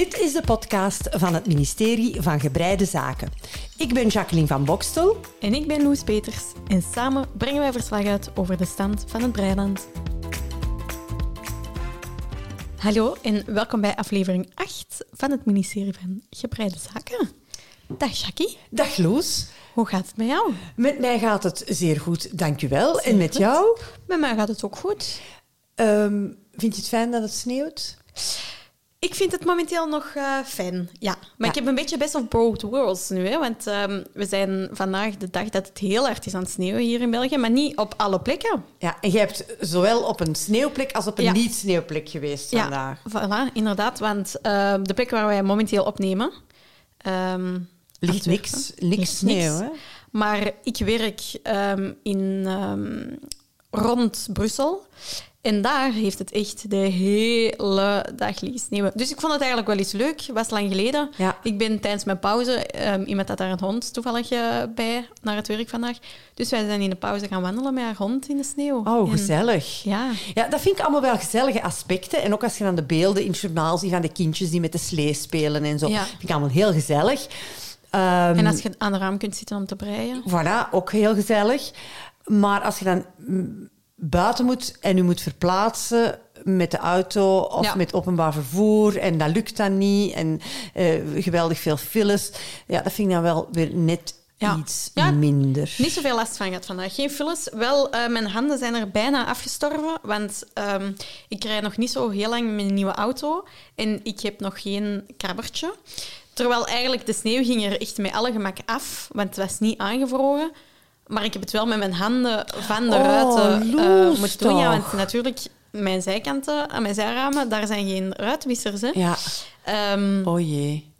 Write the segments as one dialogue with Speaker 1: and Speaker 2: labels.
Speaker 1: Dit is de podcast van het ministerie van Gebreide Zaken. Ik ben Jacqueline van Bokstel.
Speaker 2: En ik ben Loes Peters. En samen brengen wij verslag uit over de stand van het Breiland. Hallo en welkom bij aflevering 8 van het ministerie van Gebreide Zaken. Dag Jackie.
Speaker 1: Dag Loes.
Speaker 2: Hoe gaat het met jou?
Speaker 1: Met mij gaat het zeer goed, dankjewel.
Speaker 2: Zeer
Speaker 1: en met
Speaker 2: goed.
Speaker 1: jou?
Speaker 2: Met mij gaat het ook goed.
Speaker 1: Ehm, vind je het fijn dat het sneeuwt?
Speaker 2: Ik vind het momenteel nog eh, fijn, ja. Maar
Speaker 1: Ja.
Speaker 2: ik heb een beetje best of both worlds nu, hè. Want ehm, we zijn vandaag de dag dat het heel hard is aan het sneeuwen hier in België, maar niet op alle plekken.
Speaker 1: Ja, en jij hebt zowel op een sneeuwplek als op een
Speaker 2: Ja.
Speaker 1: niet-sneeuwplek geweest vandaag.
Speaker 2: Ja, voilà, inderdaad. Want ehm, de plek waar wij momenteel opnemen... ehm,
Speaker 1: Ligt niks, niks sneeuw, hè?
Speaker 2: Maar ik werk in, rond Brussel. En daar heeft het echt de hele dag liggen sneeuwen. Dus ik vond het eigenlijk wel eens leuk. Het was lang geleden.
Speaker 1: Ja.
Speaker 2: Ik ben tijdens mijn pauze... ehm, iemand had daar een hond toevallig eh, bij naar het werk vandaag. Dus wij zijn in de pauze gaan wandelen met haar hond in de sneeuw.
Speaker 1: Oh,
Speaker 2: En-
Speaker 1: gezellig.
Speaker 2: Ja.
Speaker 1: Ja, dat vind ik allemaal wel gezellige aspecten. En ook als je dan de beelden in het journaal ziet van de kindjes die met de slee spelen en zo.
Speaker 2: Ja.
Speaker 1: vind ik allemaal heel gezellig. Ehm,
Speaker 2: En als je aan de raam kunt zitten om te breien.
Speaker 1: Voilà, ook heel gezellig. Maar als je dan mm, buiten moet en u moet verplaatsen met de auto of
Speaker 2: Ja.
Speaker 1: met openbaar vervoer en dat lukt dan niet en eh, geweldig veel files, ja, dat vind ik dan wel weer net
Speaker 2: Ja.
Speaker 1: iets
Speaker 2: Ja.
Speaker 1: minder.
Speaker 2: Niet zoveel last van gehad vandaag. Geen files. Wel, eh, mijn handen zijn er bijna afgestorven. Want ehm, ik rijd nog niet zo heel lang met een nieuwe auto. En ik heb nog geen krabbertje. Terwijl eigenlijk de sneeuw ging er echt met alle gemak af. Want het was niet aangevroren. Maar ik heb het wel met mijn handen van de
Speaker 1: Oh,
Speaker 2: ruiten eh, moeten doen. Ja, want natuurlijk, mijn zijkanten, aan mijn zijramen, daar zijn geen ruitwissers. Hè.
Speaker 1: Ja,
Speaker 2: Ehm,
Speaker 1: oh jee.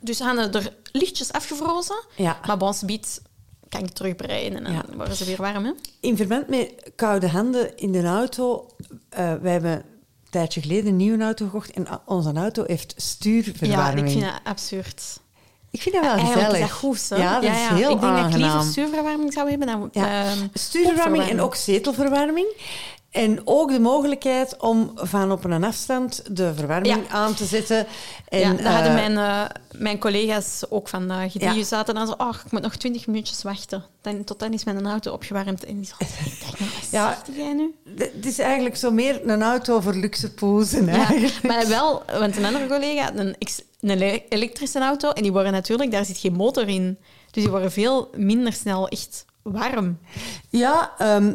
Speaker 2: dus hadden er lichtjes afgevrozen.
Speaker 1: Ja.
Speaker 2: Maar bon, subiet kan ik terugbreien en dan
Speaker 1: Ja.
Speaker 2: worden ze weer warm. Hè?
Speaker 1: In verband met koude handen in de auto, eh wij hebben een tijdje geleden een nieuwe auto gekocht en onze auto heeft
Speaker 2: Ja,
Speaker 1: stuurverwarming.
Speaker 2: ik vind dat absurd.
Speaker 1: Ik vind dat wel
Speaker 2: Eigenlijk
Speaker 1: gezellig.
Speaker 2: is dat goed, hè?
Speaker 1: Ja, dat is heel
Speaker 2: Ik denk dat ik liever stuurverwarming zou hebben dan
Speaker 1: Ja.
Speaker 2: ehm,
Speaker 1: Stuurverwarming en ook zetelverwarming. En ook de mogelijkheid om van op een afstand de verwarming
Speaker 2: Ja.
Speaker 1: aan te zetten. En,
Speaker 2: ja, dat hadden
Speaker 1: eh,
Speaker 2: mijn, eh, mijn collega's ook vandaag. Die
Speaker 1: Ja.
Speaker 2: zaten dan zo, oh, ik moet nog twintig minuutjes wachten. Dan, tot dan is mijn auto opgewarmd. En die zo, nou, wat
Speaker 1: Ja.
Speaker 2: zegt jij nu?
Speaker 1: Het is eigenlijk zo meer een auto voor luxe poezen.
Speaker 2: Ja, maar wel, want een andere collega had een, een ele- elektrische auto en die worden natuurlijk, daar zit geen motor in. Dus die worden veel minder snel echt warm.
Speaker 1: Ja, ehm,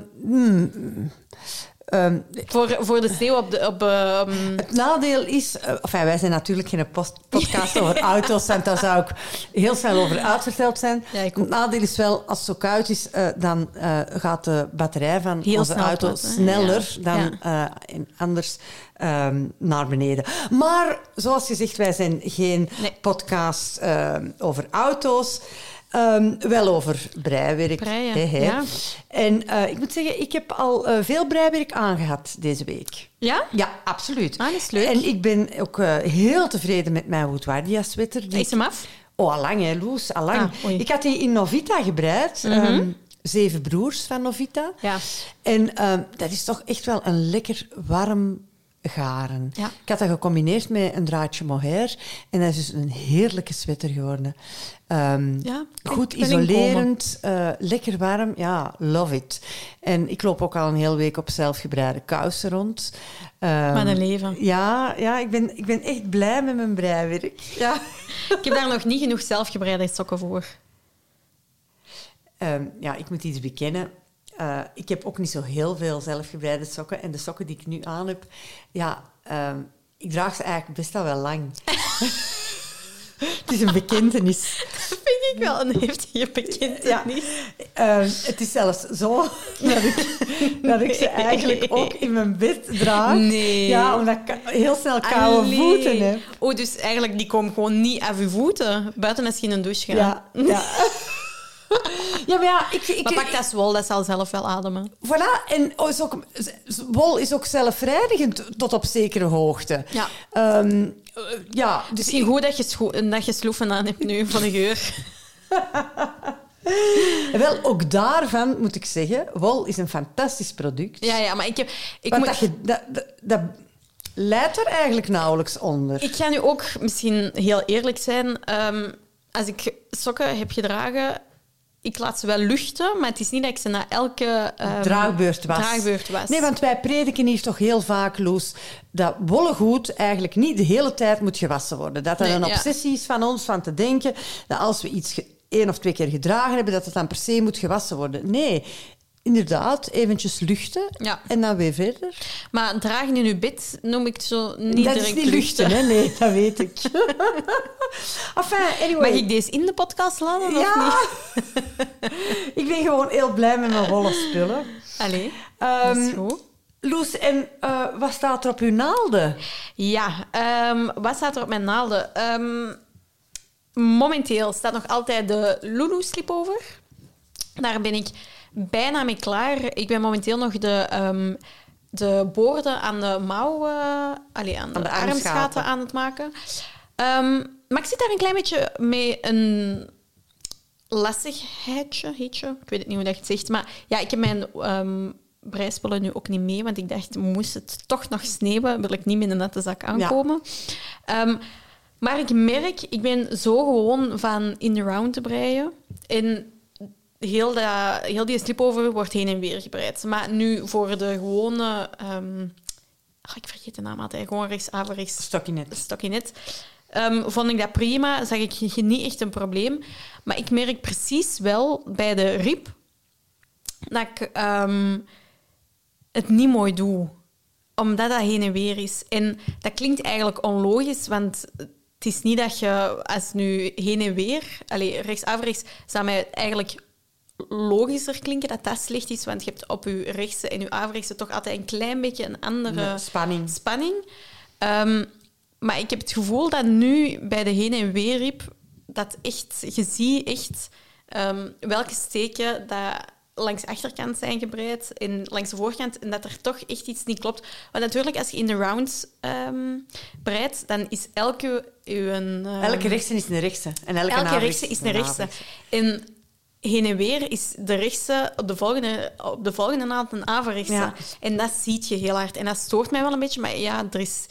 Speaker 2: Voor, voor de sneeuw op de... Op, ehm,
Speaker 1: het nadeel is... enfin, wij zijn natuurlijk geen post- podcast over auto's, want daar zou ik heel snel over uitverteld zijn.
Speaker 2: Ja, ik ook.
Speaker 1: het nadeel is wel, als het zo koud is, eh, dan eh, gaat de batterij van
Speaker 2: Heel
Speaker 1: onze
Speaker 2: snel
Speaker 1: auto sneller
Speaker 2: Ja.
Speaker 1: dan eh, en anders ehm, naar beneden. Maar, zoals je zegt, wij zijn geen
Speaker 2: Nee.
Speaker 1: podcast ehm, over auto's. Ehm, wel over breiwerk.
Speaker 2: Breien, ja.
Speaker 1: En eh, ik moet zeggen, ik heb al eh, veel breiwerk aangehad deze week.
Speaker 2: ja?
Speaker 1: Ja, absoluut.
Speaker 2: Ah, dat is leuk.
Speaker 1: En ik ben ook eh, heel tevreden met mijn Woodwardia sweater. die
Speaker 2: Is hem af?
Speaker 1: Oh, allang, hè, Loes, allang.
Speaker 2: Ah,
Speaker 1: ik had die in Novita gebreid. ehm, zeven broers van Novita.
Speaker 2: Ja.
Speaker 1: En ehm, dat is toch echt wel een lekker warm garen.
Speaker 2: Ja.
Speaker 1: Ik had dat gecombineerd met een draadje mohair. En dat is dus een heerlijke sweater geworden. Ehm,
Speaker 2: Ja,
Speaker 1: goed isolerend, eh, lekker warm. Ja, love it. En ik loop ook al een hele week op zelfgebreide kousen rond. Ehm,
Speaker 2: Wat een leven.
Speaker 1: Ja, ja ik, ben, ik ben echt blij met mijn breiwerk. Ja.
Speaker 2: Ik heb daar nog niet genoeg zelfgebreide sokken voor.
Speaker 1: Ehm, ja, ik moet iets bekennen. Eh, ik heb ook niet zo heel veel zelfgebreide sokken. En de sokken die ik nu aan heb, ja, ehm, ik draag ze eigenlijk best al wel lang. het is een bekentenis.
Speaker 2: Dat vind ik wel een heftige bekentenis.
Speaker 1: Ehm, het is zelfs zo dat ik, dat ik ze eigenlijk ook in mijn bed draag.
Speaker 2: Nee.
Speaker 1: Ja, omdat ik heel snel koude
Speaker 2: Allee.
Speaker 1: voeten heb.
Speaker 2: Oh, dus eigenlijk die komen gewoon niet af je voeten. Buiten als je in een douche gaat.
Speaker 1: Ja, ja. ja, maar ja, ik... ik
Speaker 2: Maar pak dat zwol, dat zal zelf wel ademen.
Speaker 1: Voilà, en oh, is ook, z- wol is ook zelfreinigend tot op zekere hoogte.
Speaker 2: Ja.
Speaker 1: Ehm, eh, ja, dus
Speaker 2: Misschien goed dat je, dat je sloeven aan hebt nu van de geur.
Speaker 1: Wel, ook daarvan moet ik zeggen, wol is een fantastisch product.
Speaker 2: Ja, ja, maar ik heb... Ik
Speaker 1: Want
Speaker 2: moet,
Speaker 1: dat, je, dat, dat, dat, leidt er eigenlijk nauwelijks onder.
Speaker 2: Ik ga nu ook misschien heel eerlijk zijn. Ehm, als ik sokken heb gedragen, ik laat ze wel luchten, maar het is niet dat ik ze na elke um,
Speaker 1: draagbeurt was.
Speaker 2: draagbeurt was.
Speaker 1: Nee, want wij prediken hier toch heel vaak, Loes, dat wollen goed eigenlijk niet de hele tijd moet gewassen worden. Dat dat
Speaker 2: Nee,
Speaker 1: een
Speaker 2: ja.
Speaker 1: obsessie is van ons, van te denken dat als we iets één of twee keer gedragen hebben, dat het dan per se moet gewassen worden. Nee, inderdaad, eventjes luchten
Speaker 2: Ja.
Speaker 1: en dan weer verder.
Speaker 2: Maar dragen in uw bed noem ik zo niet
Speaker 1: dat
Speaker 2: direct
Speaker 1: is niet luchten, hè? Nee, dat weet ik. enfin, anyway.
Speaker 2: Mag ik deze in de podcast laten of
Speaker 1: Ja.
Speaker 2: niet?
Speaker 1: ik ben gewoon heel blij met mijn wollen spullen.
Speaker 2: Allee,
Speaker 1: Ehm,
Speaker 2: dat is goed.
Speaker 1: Loes, en eh, wat staat er op uw naalden?
Speaker 2: Ja, ehm, wat staat er op mijn naalden? Ehm, momenteel staat nog altijd de Lulu Slipover. Daar ben ik bijna mee klaar. Ik ben momenteel nog de, ehm, de boorden aan de mouw, eh, allee, aan de,
Speaker 1: de
Speaker 2: armsgaten.
Speaker 1: armsgaten.
Speaker 2: aan het maken. Ehm, maar ik zit daar een klein beetje mee een lastigheidje, heetje. Ik weet het niet hoe dat je het zegt. Maar ja, ik heb mijn ehm breispullen nu ook niet mee, want ik dacht, moest het toch nog sneeuwen, wil ik niet met een natte zak aankomen. Maar ik merk, ik ben zo gewoon van in the round te breien. En heel, dat, heel die slipover wordt heen en weer gebreid. Maar nu voor de gewone... ah, ik vergeet de naam altijd. Gewoon rechts
Speaker 1: Stokje net.
Speaker 2: stokje net. Ehm, vond ik dat prima, zag ik niet echt een probleem. Maar ik merk precies wel bij de rib dat ik ehm, het niet mooi doe. Omdat dat heen en weer is. En dat klinkt eigenlijk onlogisch, want het is niet dat je, als nu heen en weer, allez, rechtsaf, rechts, zou mij eigenlijk logischer klinken dat dat slecht is, want je hebt op je rechtse en je averechtse toch altijd een klein beetje een andere
Speaker 1: Ja, spanning.
Speaker 2: spanning. Ehm, maar ik heb het gevoel dat nu bij de heen- en weerrip, dat echt, je ziet echt ehm, welke steken dat langs de achterkant zijn gebreid en langs de voorkant, en dat er toch echt iets niet klopt. Want natuurlijk, als je in de rounds ehm breidt, dan is elke... Uw,
Speaker 1: Elke rechtse is een rechtse. En elke,
Speaker 2: Elke rechtse is een rechtse. En heen en weer is de rechtse op de volgende, op de volgende een averechtse.
Speaker 1: Ja.
Speaker 2: En dat ziet je heel hard. En dat stoort mij wel een beetje. Maar ja, er is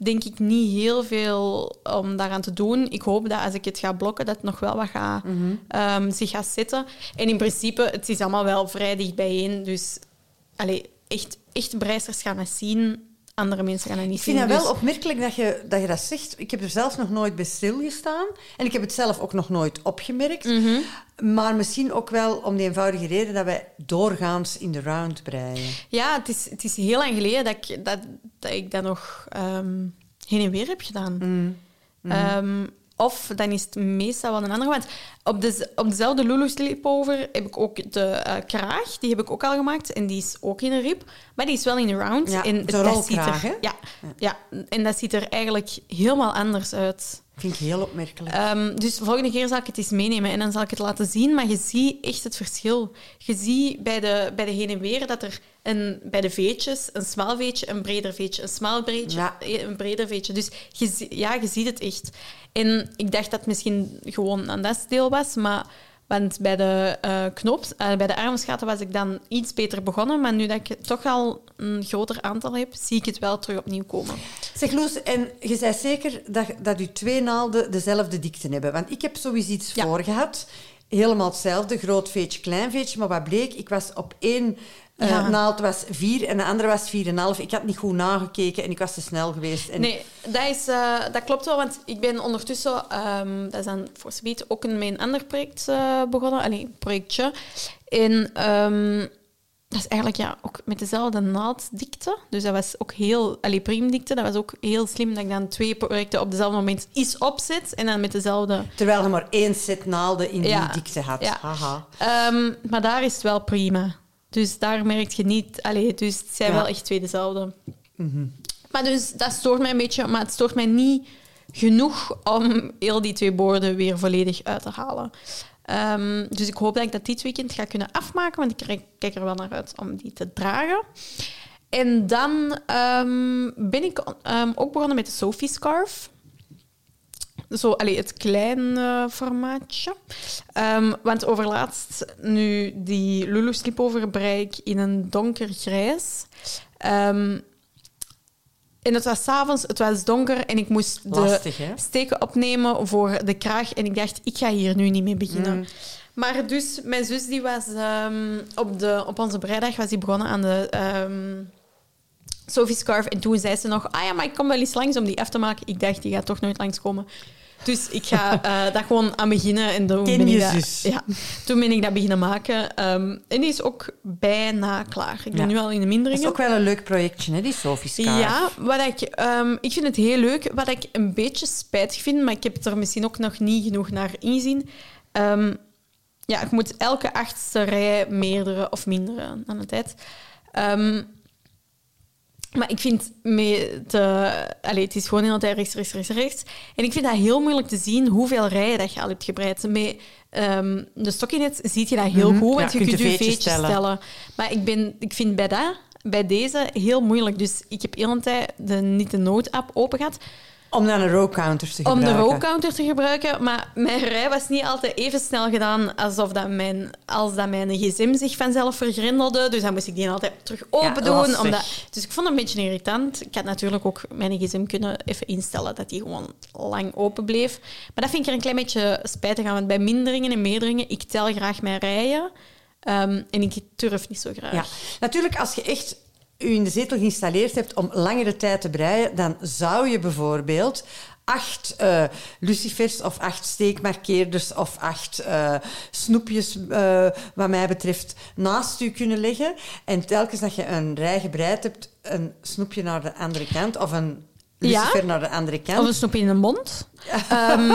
Speaker 2: denk ik niet heel veel om daaraan te doen. Ik hoop dat als ik het ga blokken, dat het nog wel wat gaat,
Speaker 1: Mhm.
Speaker 2: ehm, zich gaat zetten. En in principe, het is allemaal wel vrij dicht bijeen. Dus allee, echt, echt breisters gaan dat zien. Andere mensen gaan dat niet
Speaker 1: Ik vind
Speaker 2: zien.
Speaker 1: het wel
Speaker 2: dus-
Speaker 1: opmerkelijk dat je, dat je dat zegt. Ik heb er zelf nog nooit bij stilgestaan. En ik heb het zelf ook nog nooit opgemerkt.
Speaker 2: Mhm.
Speaker 1: Maar misschien ook wel om de eenvoudige reden dat wij doorgaans in de round breien.
Speaker 2: Ja, het is, het is heel lang geleden dat ik dat, dat, ik dat nog ehm, heen en weer heb gedaan.
Speaker 1: Mm.
Speaker 2: Ehm, of dan is het meestal wel een andere. Want op, de, op dezelfde Lulu Slipover heb ik ook de eh, kraag. Die heb ik ook al gemaakt. En die is ook in een rib. Maar die is wel in de round.
Speaker 1: Ja,
Speaker 2: en
Speaker 1: de
Speaker 2: dat ziet er, ja, ja, en dat ziet er eigenlijk helemaal anders uit.
Speaker 1: Vind ik heel opmerkelijk.
Speaker 2: Ehm, dus de volgende keer zal ik het eens meenemen en dan zal ik het laten zien. Maar je ziet echt het verschil. Je ziet bij de, bij de heen en weer dat er een, bij de veetjes een smal veetje, een breder veetje, een smal veetje,
Speaker 1: Ja.
Speaker 2: een breder veetje. Dus je, ja, je ziet het echt. En ik dacht dat het misschien gewoon aan dat deel was, maar... Want bij de uh, knop, uh, bij de armsgaten was ik dan iets beter begonnen. Maar nu dat ik toch al een groter aantal heb, zie ik het wel terug opnieuw komen.
Speaker 1: Zeg Loes, en je zei zeker dat, dat je twee naalden dezelfde dikte hebben. Want ik heb sowieso iets
Speaker 2: Ja.
Speaker 1: voor gehad. Helemaal hetzelfde, groot veetje, klein veetje. Maar wat bleek, ik was op één eh,
Speaker 2: Ja.
Speaker 1: naald was vier en de andere was 4,5. Ik had niet goed nagekeken en ik was te snel geweest. En
Speaker 2: Nee, dat, is, eh, dat klopt wel, want ik ben ondertussen, ehm, dat is dan voor Speed, ook een, een ander project eh, begonnen. Allee, een projectje. En ehm, dat is eigenlijk ja, ook met dezelfde naaddikte. Dus dat was ook heel, allee, dat was ook heel slim dat ik dan twee projecten op dezelfde moment iets opzet en dan met dezelfde...
Speaker 1: Terwijl je maar één set naalden in
Speaker 2: Ja.
Speaker 1: die dikte had.
Speaker 2: Ja.
Speaker 1: Haha.
Speaker 2: Ehm, maar daar is het wel prima. Dus daar merk je niet... Allee, dus het zijn
Speaker 1: Ja.
Speaker 2: wel echt twee dezelfde. Maar dus dat stoort mij een beetje, maar het stoort mij niet genoeg om heel die twee borden weer volledig uit te halen. Ehm, dus ik hoop dat ik dat dit weekend ga kunnen afmaken, want ik kijk- er wel naar uit om die te dragen. En dan ehm, ben ik ehm, ook begonnen met de Sophie Scarf. Zo, allee, het klein eh, formaatje. Want overlaatst, nu die Lulu Slipover brei ik in een donkergrijs. Ehm En het was s'avonds, het was donker en ik moest de
Speaker 1: hè?
Speaker 2: steken opnemen voor de kraag. En ik dacht, ik ga hier nu niet mee beginnen.
Speaker 1: Mm.
Speaker 2: Maar dus, mijn zus die was ehm, op, de, op onze breidag was die begonnen aan de ehm Sophie Scarf. En toen zei ze nog, ah ja, maar ik kom wel eens langs om die af te maken. Ik dacht, die gaat toch nooit langskomen. Dus ik ga eh dat gewoon aan beginnen. En toen
Speaker 1: Ken
Speaker 2: ben ik dat? Ja, toen ben ik dat beginnen maken. Ehm, en die is ook bijna klaar. Ik ben
Speaker 1: Ja.
Speaker 2: nu al in de
Speaker 1: Dat
Speaker 2: minderingen.
Speaker 1: is ook wel een leuk projectje, hè, die Sophie Scarf.
Speaker 2: Ja, wat ik, ehm, ik vind het heel leuk. Wat ik een beetje spijtig vind, maar ik heb er misschien ook nog niet genoeg naar ingezien. Ehm, ja, ik moet elke achtste rij meerdere of mindere aan de tijd. Maar ik vind met de, allee, het is gewoon de hele tijd rechts, rechts, rechts, rechts. En ik vind dat heel moeilijk te zien hoeveel rijen dat je al hebt gebreid. Met ehm, de stokkinet zie je dat heel
Speaker 1: Mhm.
Speaker 2: goed,
Speaker 1: Ja,
Speaker 2: want je
Speaker 1: kunt
Speaker 2: je
Speaker 1: veetjes
Speaker 2: veetjes
Speaker 1: tellen.
Speaker 2: stellen. Maar ik, ben, ik vind bij dat, bij deze, heel moeilijk. Dus ik heb heel een tijd de niet de nood-app open gehad
Speaker 1: Om dan een row counter te
Speaker 2: om de
Speaker 1: gebruiken.
Speaker 2: row counter te gebruiken. Maar mijn rij was niet altijd even snel gedaan alsof dat mijn, als dat mijn gsm zich vanzelf vergrendelde. Dus dan moest ik die altijd terug open
Speaker 1: Ja,
Speaker 2: doen. Omdat, dus ik vond het een beetje irritant. Ik had natuurlijk ook mijn gsm kunnen even instellen dat die gewoon lang open bleef. Maar dat vind ik er een klein beetje spijtig aan. Want bij minderingen en meerderingen, ik tel graag mijn rijen. Ehm, en ik durf niet zo graag.
Speaker 1: Ja. Natuurlijk, als je echt u in de zetel geïnstalleerd hebt om langere tijd te breien, dan zou je bijvoorbeeld acht eh, lucifers of acht steekmarkeerders of acht eh, snoepjes, eh, wat mij betreft, naast u kunnen leggen. En telkens dat je een rij gebreid hebt, een snoepje naar de andere kant of een
Speaker 2: Ja.
Speaker 1: lucifer naar de andere kant.
Speaker 2: Of een snoepje in de mond. Ehm,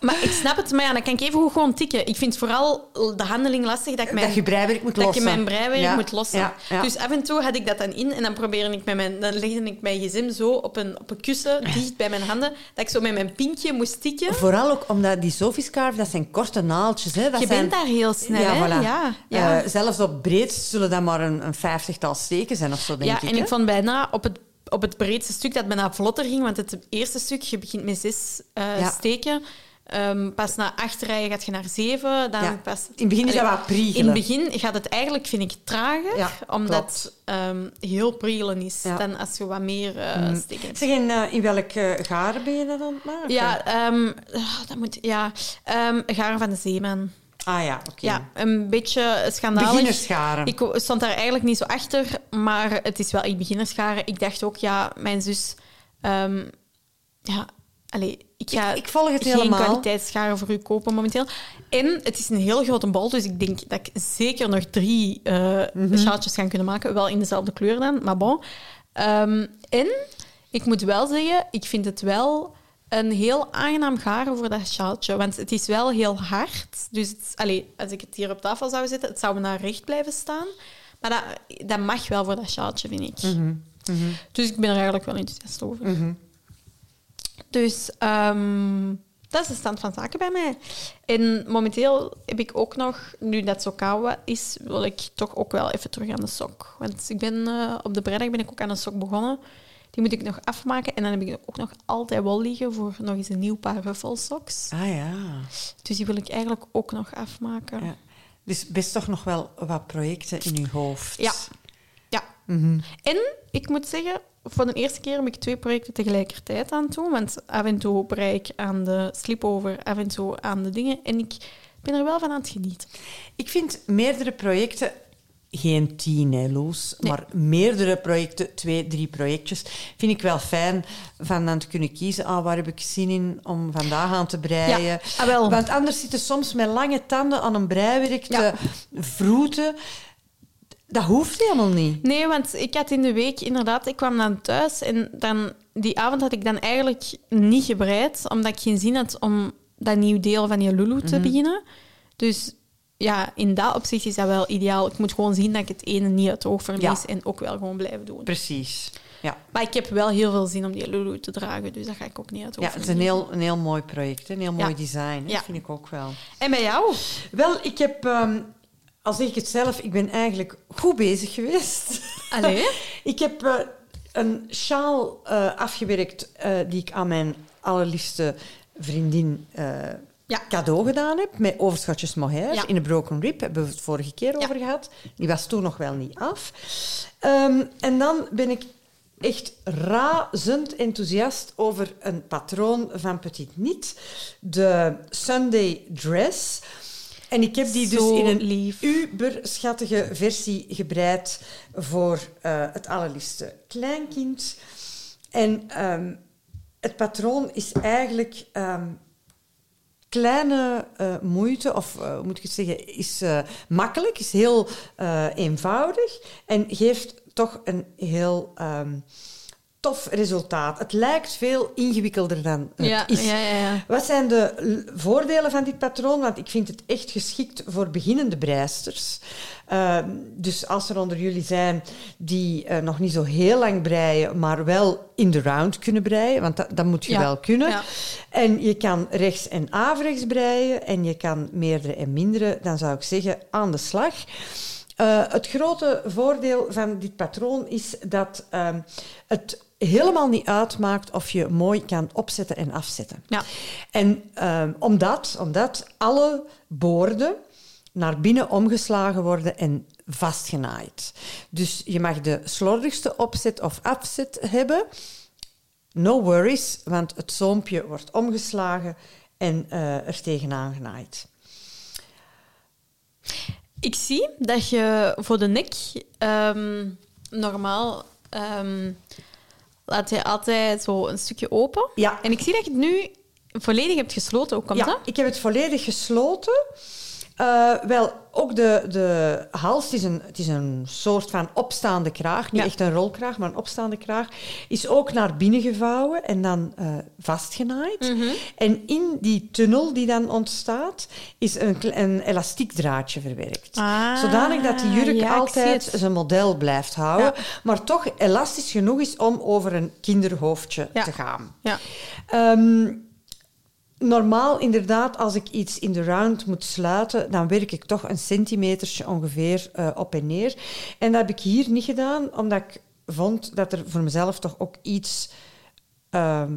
Speaker 2: maar ik snap het, maar ja, dan kan ik even goed gewoon tikken. Ik vind vooral de handeling lastig dat ik mijn,
Speaker 1: dat je breiwerk moet
Speaker 2: dat
Speaker 1: lossen.
Speaker 2: je mijn breiwerk
Speaker 1: Ja,
Speaker 2: moet lossen.
Speaker 1: ja, ja.
Speaker 2: Dus af en toe had ik dat dan in en dan probeerde ik met mijn, dan legde ik mijn gsm zo op een, op een kussen dicht bij mijn handen, dat ik zo met mijn pinkje moest tikken.
Speaker 1: Vooral ook omdat die Sophie scarf, dat zijn korte naaltjes. Hè. Dat
Speaker 2: Je
Speaker 1: zijn,
Speaker 2: bent daar heel snel,
Speaker 1: ja, voilà.
Speaker 2: Ja, ja.
Speaker 1: Eh, zelfs op breed zullen dat maar een, een vijftigtal steken zijn of zo, denk
Speaker 2: ja,
Speaker 1: ik.
Speaker 2: en
Speaker 1: hè.
Speaker 2: ik vond bijna op het, op het breedste stuk dat bijna vlotter ging, want het eerste stuk, je begint met zes eh,
Speaker 1: Ja.
Speaker 2: steken. Ehm, pas na acht rijen gaat je naar zeven. Dan
Speaker 1: Ja.
Speaker 2: pas,
Speaker 1: In het begin is dat wat priegelen.
Speaker 2: In het begin gaat het eigenlijk, vind ik, trager,
Speaker 1: Ja,
Speaker 2: omdat het ehm, heel priegelen is dan als je wat meer eh steken hebt.
Speaker 1: Zeg, eh, in welk eh, garen ben je dat aan het maken?
Speaker 2: Ja, ehm, ah, dat moet, ja Garen van de Zeeman.
Speaker 1: Ah ja, oké.
Speaker 2: Ja, een beetje schandalig.
Speaker 1: Beginnersgaren.
Speaker 2: Ik stond daar eigenlijk niet zo achter, maar het is wel echt beginnersgaren. Ik dacht ook, ja, mijn zus... ehm, ja, allee, ik ga
Speaker 1: Ik- ik volg het
Speaker 2: geen
Speaker 1: helemaal.
Speaker 2: kwaliteitsscharen voor u kopen momenteel. En het is een heel grote bol, dus ik denk dat ik zeker nog drie
Speaker 1: Mhm.
Speaker 2: sjaaltjes ga kunnen maken. Wel in dezelfde kleur dan, maar bon. Ehm, en ik moet wel zeggen, ik vind het wel een heel aangenaam garen voor dat sjaaltje. Want het is wel heel hard. Dus het, als ik het hier op tafel zou zetten, het zou me naar recht blijven staan. Maar dat, dat mag wel voor dat sjaaltje, vind ik.
Speaker 1: Mhm,
Speaker 2: Dus ik ben er eigenlijk wel enthousiast over. Dus ehm, dat is de stand van zaken bij mij. En momenteel heb ik ook nog, nu dat zo koud is, wil ik toch ook wel even terug aan de sok. Want ik ben eh, op de vrijdag ben ik ook aan een sok begonnen. Die moet ik nog afmaken. En dan heb ik ook nog altijd wel liggen voor nog eens een nieuw paar ruffelsocks.
Speaker 1: Ah ja.
Speaker 2: Dus die wil ik eigenlijk ook nog afmaken.
Speaker 1: ja. Dus best toch nog wel wat projecten in je hoofd.
Speaker 2: Ja. Ja. En ik moet zeggen, voor de eerste keer heb ik twee projecten tegelijkertijd aan het doen. Want af en toe brei ik aan de sleepover, af en toe aan de dingen. En ik ben er wel van aan het genieten.
Speaker 1: Ik vind meerdere projecten, geen tien, hè, Loes, maar meerdere projecten, twee, drie projectjes, vind ik wel fijn van dan te kunnen kiezen, ah, waar heb ik zin in om vandaag aan te breien.
Speaker 2: Ja, ah, wel.
Speaker 1: Want anders zitten soms met lange tanden aan een breiwerk te
Speaker 2: Ja.
Speaker 1: vroeten. Dat hoeft helemaal niet.
Speaker 2: Nee, want ik had in de week inderdaad, ik kwam dan thuis en dan, die avond had ik dan eigenlijk niet gebreid, omdat ik geen zin had om dat nieuw deel van je Lulu te beginnen. Dus ja, in dat opzicht is dat wel ideaal. Ik moet gewoon zien dat ik het ene niet uit het oog verlies
Speaker 1: Ja.
Speaker 2: en ook wel gewoon blijven doen.
Speaker 1: Precies. Ja,
Speaker 2: Maar ik heb wel heel veel zin om die Lulu te dragen, dus dat ga ik ook niet uit
Speaker 1: ja het is een heel, een heel mooi project, een heel
Speaker 2: Ja.
Speaker 1: mooi design.
Speaker 2: Ja.
Speaker 1: Dat vind ik ook wel.
Speaker 2: En bij jou?
Speaker 1: Wel, ik heb, ehm, al zeg ik het zelf, ik ben eigenlijk goed bezig geweest.
Speaker 2: Allee?
Speaker 1: ik heb eh, een sjaal eh, afgewerkt eh, die ik aan mijn allerliefste vriendin
Speaker 2: Ja.
Speaker 1: cadeau gedaan heb. Met overschotjes mohair
Speaker 2: Ja.
Speaker 1: in een broken rib. Hebben we het vorige keer over gehad. Die was toen nog wel niet af. Ehm, en dan ben ik echt razend enthousiast over een patroon van Petit Niet, de Sunday Dress. En ik heb die dus
Speaker 2: Zo
Speaker 1: in een
Speaker 2: lief.
Speaker 1: uberschattige versie gebreid voor eh, het allerliefste kleinkind. En ehm, het patroon is eigenlijk ehm, kleine eh, moeite, of eh, moet ik het zeggen, is eh, makkelijk, is heel eenvoudig en geeft toch een heel ehm, tof resultaat. Het lijkt veel ingewikkelder dan het
Speaker 2: Ja,
Speaker 1: is.
Speaker 2: ja, ja, ja.
Speaker 1: Wat zijn de voordelen van dit patroon? Want ik vind het echt geschikt voor beginnende breisters. Ehm, dus als er onder jullie zijn die eh, nog niet zo heel lang breien, maar wel in de round kunnen breien, want dat, dat moet je wel kunnen. En je kan rechts en averechts breien en je kan meerdere en mindere, dan zou ik zeggen aan de slag. Eh, het grote voordeel van dit patroon is dat ehm, het helemaal niet uitmaakt of je mooi kan opzetten en afzetten.
Speaker 2: Ja.
Speaker 1: En ehm, omdat, omdat alle boorden naar binnen omgeslagen worden en vastgenaaid. Dus je mag de slordigste opzet of afzet hebben. No worries, want het zoompje wordt omgeslagen en eh, er tegenaan genaaid.
Speaker 2: Ik zie dat je voor de nek ehm, normaal ehm, laat je altijd zo een stukje open.
Speaker 1: Ja.
Speaker 2: En ik zie dat je het nu volledig hebt gesloten. Hoe komt
Speaker 1: ja,
Speaker 2: dat?
Speaker 1: ik heb het volledig gesloten. Eh, wel, ook de, de hals, het is, een, het is een soort van opstaande kraag. Niet
Speaker 2: Ja.
Speaker 1: echt een rolkraag, maar een opstaande kraag. Is ook naar binnen gevouwen en dan eh, vastgenaaid.
Speaker 2: Mhm.
Speaker 1: En in die tunnel die dan ontstaat, is een, een elastiek draadje verwerkt.
Speaker 2: Ah,
Speaker 1: Zodanig dat die jurk
Speaker 2: ja,
Speaker 1: altijd zijn model blijft houden.
Speaker 2: Ja.
Speaker 1: Maar toch elastisch genoeg is om over een kinderhoofdje te gaan.
Speaker 2: Ja.
Speaker 1: Ehm, normaal, inderdaad, als ik iets in de round moet sluiten, dan werk ik toch een centimetertje ongeveer eh, op en neer. En dat heb ik hier niet gedaan, omdat ik vond dat er voor mezelf toch ook iets ehm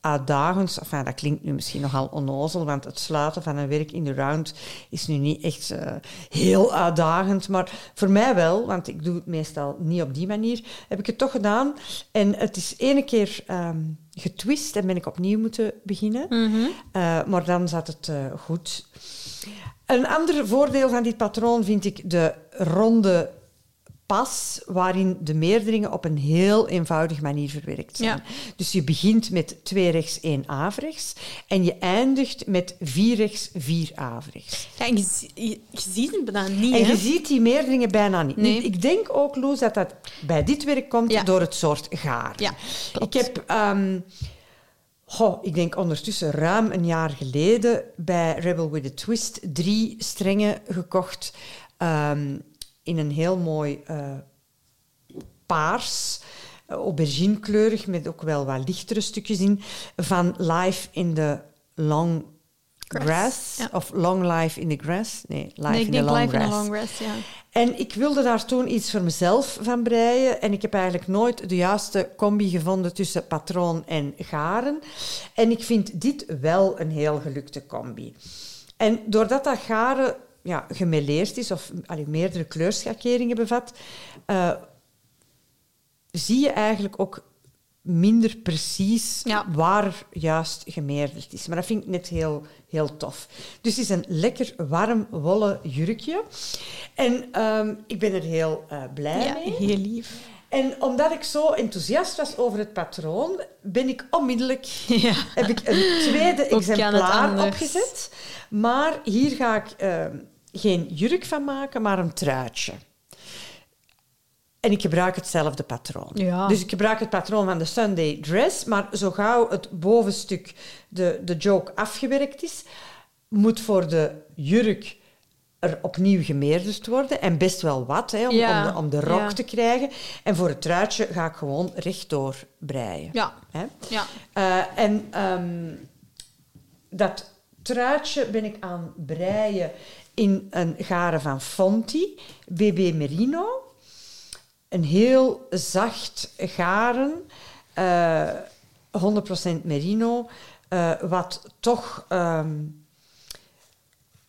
Speaker 1: uitdagends... Enfin, dat klinkt nu misschien nogal onnozel, want het sluiten van een werk in de round is nu niet echt eh, heel uitdagend. Maar voor mij wel, want ik doe het meestal niet op die manier, heb ik het toch gedaan. En het is ene keer ehm, getwist en ben ik opnieuw moeten beginnen.
Speaker 2: Mhm.
Speaker 1: Eh, maar dan zat het eh, goed. Een ander voordeel van dit patroon vind ik de ronde pas, waarin de meerderingen op een heel eenvoudige manier verwerkt zijn.
Speaker 2: Ja.
Speaker 1: Dus je begint met twee rechts, één averechts en je eindigt met vier rechts, vier averechts.
Speaker 2: Ja, en je, zie- je, je ziet het bijna niet,
Speaker 1: En
Speaker 2: hè?
Speaker 1: je ziet die meerderingen bijna niet.
Speaker 2: Nee.
Speaker 1: Ik denk ook, Loes, dat dat bij dit werk komt
Speaker 2: Ja.
Speaker 1: door het soort gaar.
Speaker 2: Ja, klopt.
Speaker 1: Ik heb, ehm, goh, ik denk ondertussen ruim een jaar geleden bij Rebel with a Twist drie strengen gekocht ehm, in een heel mooi eh, paars, eh, auberginekleurig, met ook wel wat lichtere stukjes in, van Life in the Long
Speaker 2: Grass,
Speaker 1: Grass.
Speaker 2: ja.
Speaker 1: Of Long Life in the Grass. Nee, Life
Speaker 2: nee,
Speaker 1: in the Long
Speaker 2: in
Speaker 1: Grass.
Speaker 2: a long rest, ja.
Speaker 1: En ik wilde daar toen iets voor mezelf van breien. En ik heb eigenlijk nooit de juiste combi gevonden tussen patroon en garen. En ik vind dit wel een heel gelukte combi. En doordat dat garen ja, gemêleerd is, of allee, meerdere kleurschakeringen bevat, eh, zie je eigenlijk ook minder precies
Speaker 2: Ja.
Speaker 1: waar juist gemeerderd is. Maar dat vind ik net heel, heel tof. Dus het is een lekker warm wollen jurkje. En ehm, ik ben er heel eh, blij
Speaker 2: Ja,
Speaker 1: mee.
Speaker 2: heel lief.
Speaker 1: En omdat ik zo enthousiast was over het patroon, ben ik onmiddellijk
Speaker 2: Ja.
Speaker 1: heb ik een tweede exemplaar opgezet. Maar hier ga ik ehm, geen jurk van maken, maar een truitje. En ik gebruik hetzelfde patroon.
Speaker 2: Ja.
Speaker 1: Dus ik gebruik het patroon van de Sunday dress, maar zo gauw het bovenstuk, de, de joke, afgewerkt is, moet voor de jurk er opnieuw gemeerderd worden. En best wel wat, hè, om,
Speaker 2: Ja.
Speaker 1: om, de, om de rok
Speaker 2: Ja.
Speaker 1: te krijgen. En voor het truitje ga ik gewoon rechtdoor breien.
Speaker 2: Ja.
Speaker 1: Hè?
Speaker 2: Ja.
Speaker 1: Eh, en ehm, dat truitje ben ik aan breien in een garen van Fonti, BB Merino. Een heel zacht garen, eh 100% merino, eh, wat toch ehm,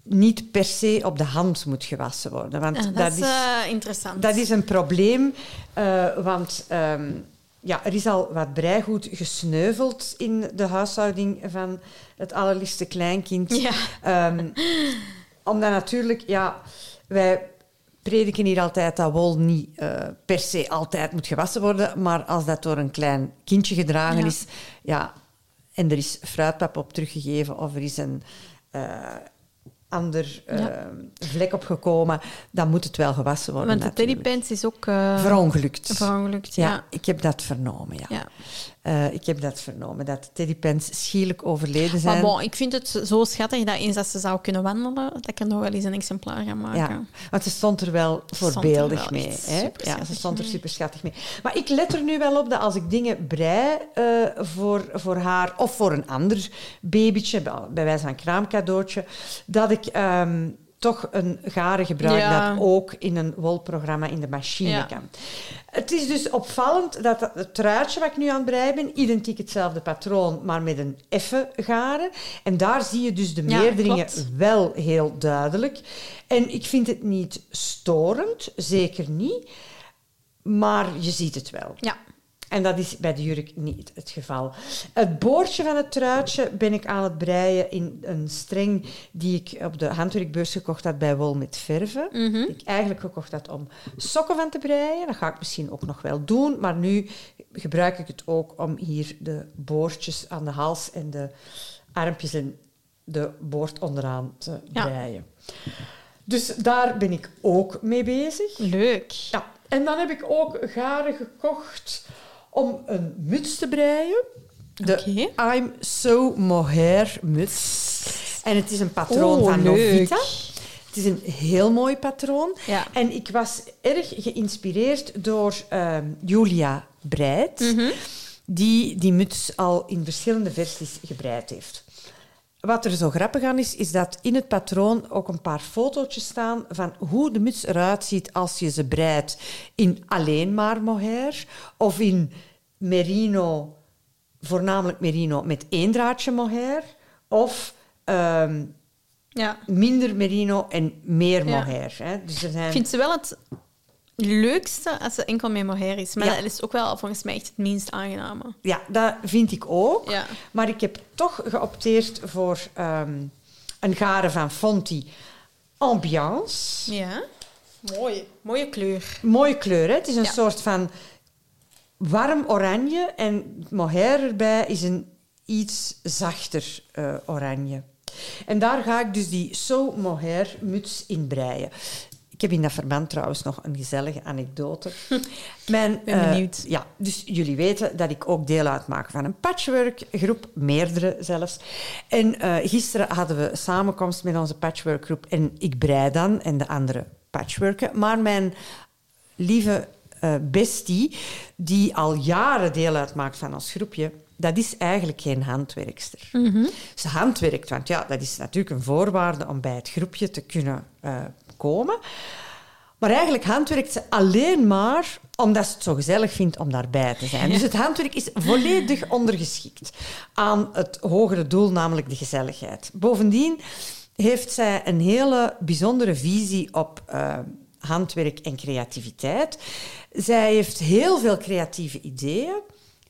Speaker 1: niet per se op de hand moet gewassen worden. Want
Speaker 2: Ah, dat,
Speaker 1: dat
Speaker 2: is eh, interessant.
Speaker 1: dat is een probleem, eh, want ehm, ja, er is al wat breigoed gesneuveld in de huishouding van het allerliefste kleinkind.
Speaker 2: Ja.
Speaker 1: Ehm, omdat natuurlijk, ja, wij prediken hier altijd dat wol niet eh, per se altijd moet gewassen worden, maar als dat door een klein kindje gedragen
Speaker 2: Ja.
Speaker 1: is, ja, en er is fruitpap op teruggegeven of er is een ander eh,
Speaker 2: Ja.
Speaker 1: vlek opgekomen, dan moet het wel gewassen worden.
Speaker 2: Want de teddypants is ook uh,
Speaker 1: Verongelukt.
Speaker 2: verongelukt.
Speaker 1: Ja,
Speaker 2: Ja.
Speaker 1: ik heb dat vernomen, ja.
Speaker 2: ja.
Speaker 1: Eh, ik heb dat vernomen, dat de teddypens schielijk overleden zijn.
Speaker 2: Maar bon, ik vind het zo schattig dat eens dat ze zou kunnen wandelen, dat ik er nog wel eens een exemplaar ga maken.
Speaker 1: Ja, want ze stond er wel
Speaker 2: er
Speaker 1: voorbeeldig
Speaker 2: wel
Speaker 1: mee. Hè? Ja, ze stond er super schattig mee. Maar ik let er nu wel op dat als ik dingen brei eh, voor, voor haar of voor een ander babytje, bij bij wijze van kraamcadeautje, dat ik ehm, toch een garen gebruik
Speaker 2: Ja.
Speaker 1: dat ook in een wolprogramma in de machine
Speaker 2: Ja.
Speaker 1: kan. Het is dus opvallend dat het truitje wat ik nu aan het breien ben, identiek hetzelfde patroon, maar met een effen garen. En daar zie je dus de
Speaker 2: Ja,
Speaker 1: meerderingen
Speaker 2: klopt.
Speaker 1: wel heel duidelijk. En ik vind het niet storend, zeker niet. Maar je ziet het wel.
Speaker 2: Ja.
Speaker 1: En dat is bij de jurk niet het geval. Het boordje van het truitje ben ik aan het breien in een streng die ik op de handwerkbeurs gekocht had bij Wol met verven.
Speaker 2: Mhm.
Speaker 1: Die ik eigenlijk gekocht had om sokken van te breien. Dat ga ik misschien ook nog wel doen. Maar nu gebruik ik het ook om hier de boordjes aan de hals en de armpjes en de boord onderaan te
Speaker 2: Ja.
Speaker 1: breien. Dus daar ben ik ook mee bezig.
Speaker 2: Leuk.
Speaker 1: Ja, en dan heb ik ook garen gekocht om een muts te breien. De. I'm So Mohair muts. En het is een patroon
Speaker 2: Oh,
Speaker 1: van
Speaker 2: leuk.
Speaker 1: Novita. Het is een heel mooi patroon.
Speaker 2: Ja.
Speaker 1: En ik was erg geïnspireerd door ehm, Julia Breit,
Speaker 2: Mhm.
Speaker 1: die die muts al in verschillende versies gebreid heeft. Wat er zo grappig aan is, is dat in het patroon ook een paar fotootjes staan van hoe de muts eruit ziet als je ze breidt in alleen maar mohair of in merino, voornamelijk merino met één draadje mohair of ehm,
Speaker 2: Ja.
Speaker 1: minder merino en meer
Speaker 2: Ja.
Speaker 1: mohair. Hè. Dus er zijn...
Speaker 2: Ik vind ze wel het leukste als ze enkel met mohair is. Maar
Speaker 1: Ja.
Speaker 2: dat is ook wel volgens mij echt het minst aangename.
Speaker 1: Ja, dat vind ik ook.
Speaker 2: Ja.
Speaker 1: Maar ik heb toch geopteerd voor ehm, een garen van Fonti Ambiance.
Speaker 2: Ja. Mooi. Mooie kleur.
Speaker 1: Mooie kleur, hè? Het is een
Speaker 2: Ja.
Speaker 1: soort van warm oranje en het mohair erbij is een iets zachter eh, oranje. En daar ga ik dus die So Mohair muts in breien. Ik heb in dat verband trouwens nog een gezellige anekdote. Mijn,
Speaker 2: Ben
Speaker 1: eh,
Speaker 2: benieuwd.
Speaker 1: ja, dus jullie weten dat ik ook deel uitmaak van een patchworkgroep, meerdere zelfs. En eh, gisteren hadden we samenkomst met onze patchworkgroep en ik brei dan en de anderen patchworken. Maar mijn lieve eh, bestie, die al jaren deel uitmaakt van ons groepje, dat is eigenlijk geen handwerkster. Ze handwerkt, want ja, dat is natuurlijk een voorwaarde om bij het groepje te kunnen eh, komen. Maar eigenlijk handwerkt ze alleen maar omdat ze het zo gezellig vindt om daarbij te zijn. Dus het handwerk is volledig ondergeschikt aan het hogere doel, namelijk de gezelligheid. Bovendien heeft zij een hele bijzondere visie op eh, handwerk en creativiteit. Zij heeft heel veel creatieve ideeën,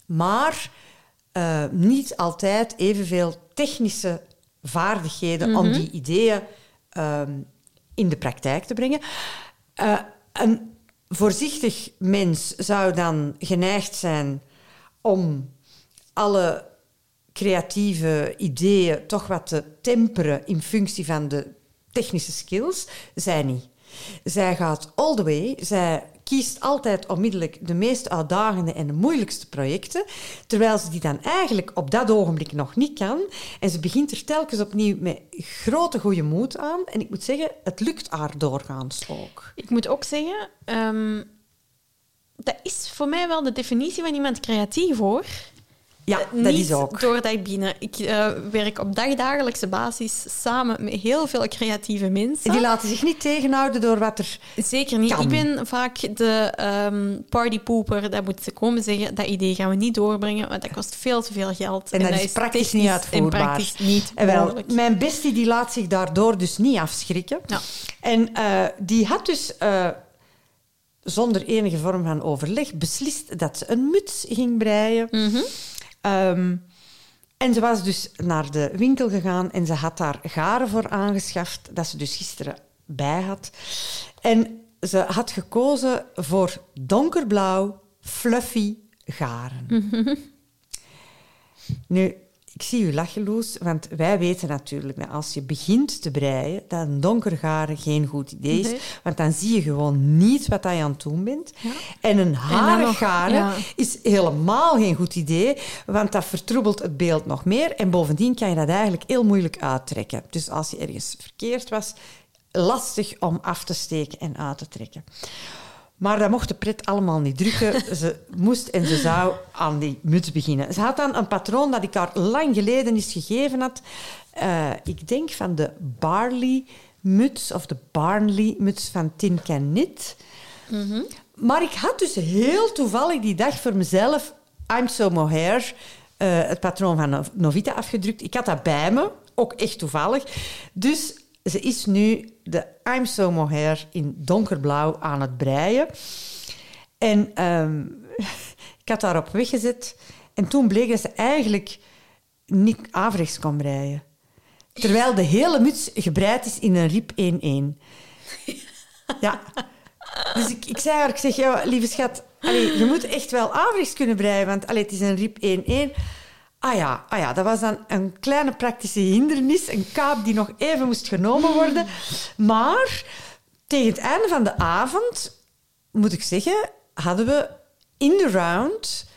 Speaker 1: maar eh, niet altijd evenveel technische vaardigheden om die ideeën ehm, in de praktijk te brengen. Eh, een voorzichtig mens zou dan geneigd zijn om alle creatieve ideeën toch wat te temperen in functie van de technische skills. Zij niet. Zij gaat all the way. Zij kiest altijd onmiddellijk de meest uitdagende en de moeilijkste projecten, terwijl ze die dan eigenlijk op dat ogenblik nog niet kan. En ze begint er telkens opnieuw met grote goede moed aan. En ik moet zeggen, het lukt haar doorgaans ook.
Speaker 2: Ik moet ook zeggen, ehm, dat is voor mij wel de definitie van iemand creatief hoor.
Speaker 1: Ja,
Speaker 2: Eh,
Speaker 1: dat
Speaker 2: niet
Speaker 1: is ook.
Speaker 2: doordat ik binnen. Ik eh, werk op dagdagelijkse basis samen met heel veel creatieve mensen.
Speaker 1: Die laten zich niet tegenhouden door wat er...
Speaker 2: Zeker niet.
Speaker 1: kan.
Speaker 2: Ik ben vaak de ehm partypooper. Dat moet ze komen zeggen. Dat idee gaan we niet doorbrengen, want dat kost veel te veel geld.
Speaker 1: En dat is praktisch niet uitvoerbaar.
Speaker 2: En praktisch niet
Speaker 1: En wel, mijn bestie die laat zich daardoor dus niet afschrikken.
Speaker 2: Ja.
Speaker 1: En eh, die had dus zonder enige vorm van overleg beslist dat ze een muts ging breien.
Speaker 2: Mhm.
Speaker 1: Ehm, en ze was dus naar de winkel gegaan en ze had daar garen voor aangeschaft, dat ze dus gisteren bij had. En ze had gekozen voor donkerblauw, fluffy garen. Nu, ik zie u lachen, Loes, want wij weten natuurlijk dat als je begint te breien, dat een donker garen geen goed idee is.
Speaker 2: Nee.
Speaker 1: Want dan zie je gewoon niet wat je aan het doen bent. En een harig garen
Speaker 2: ja.
Speaker 1: is helemaal geen goed idee, want dat vertroebelt het beeld nog meer. En bovendien kan je dat eigenlijk heel moeilijk uittrekken. Dus als je ergens verkeerd was, lastig om af te steken en uit te trekken. Maar dat mocht de pret allemaal niet drukken. Ze moest en ze zou aan die muts beginnen. Ze had dan een patroon dat ik haar lang geleden eens gegeven had. Eh, ik denk van de Barley-muts of de Barnley-muts van Tin Can Knit. Maar ik had dus heel toevallig die dag voor mezelf I'm So Mohair, eh, het patroon van Nov- Novita, afgedrukt. Ik had dat bij me, ook echt toevallig. Dus ze is nu de I'm So Mohair in donkerblauw aan het breien. En ehm, ik had daarop weggezet. En toen bleek dat ze eigenlijk niet averechts kon breien. Terwijl de hele muts gebreid is in een rib 1-1. Ja. Dus ik, ik zei haar, ik zeg, ja, lieve schat, je moet echt wel averechts kunnen breien, want allee, het is een rib 1-1. Ah ja, ah ja, dat was dan een kleine praktische hindernis, een kaap die nog even moest genomen worden. Maar tegen het einde van de avond, moet ik zeggen, hadden we in de round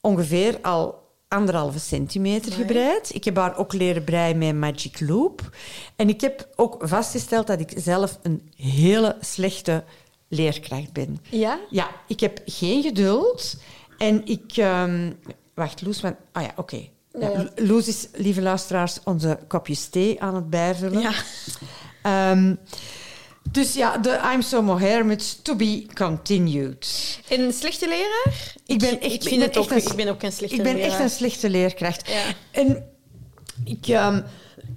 Speaker 1: ongeveer al anderhalve centimeter gebreid. Ik heb haar ook leren breien met Magic Loop. En ik heb ook vastgesteld dat ik zelf een hele slechte leerkracht ben.
Speaker 2: Ja?
Speaker 1: Ja, ik heb geen geduld. En ik... ehm, wacht, Loes, want... Ah ja, oké. Ja,
Speaker 2: Ja.
Speaker 1: Loes is, lieve luisteraars, onze kopjes thee aan het bijvullen.
Speaker 2: Ja.
Speaker 1: Ehm, dus ja, de I'm So Mohair met To Be Continued.
Speaker 2: Een slechte leraar?
Speaker 1: Ik ben echt-
Speaker 2: ik,
Speaker 1: ik
Speaker 2: vind
Speaker 1: ben
Speaker 2: het ook,
Speaker 1: echt een-
Speaker 2: ik ben ook een slechte
Speaker 1: Ik ben
Speaker 2: leraar.
Speaker 1: echt een slechte leerkracht.
Speaker 2: Ja.
Speaker 1: En ik, ehm,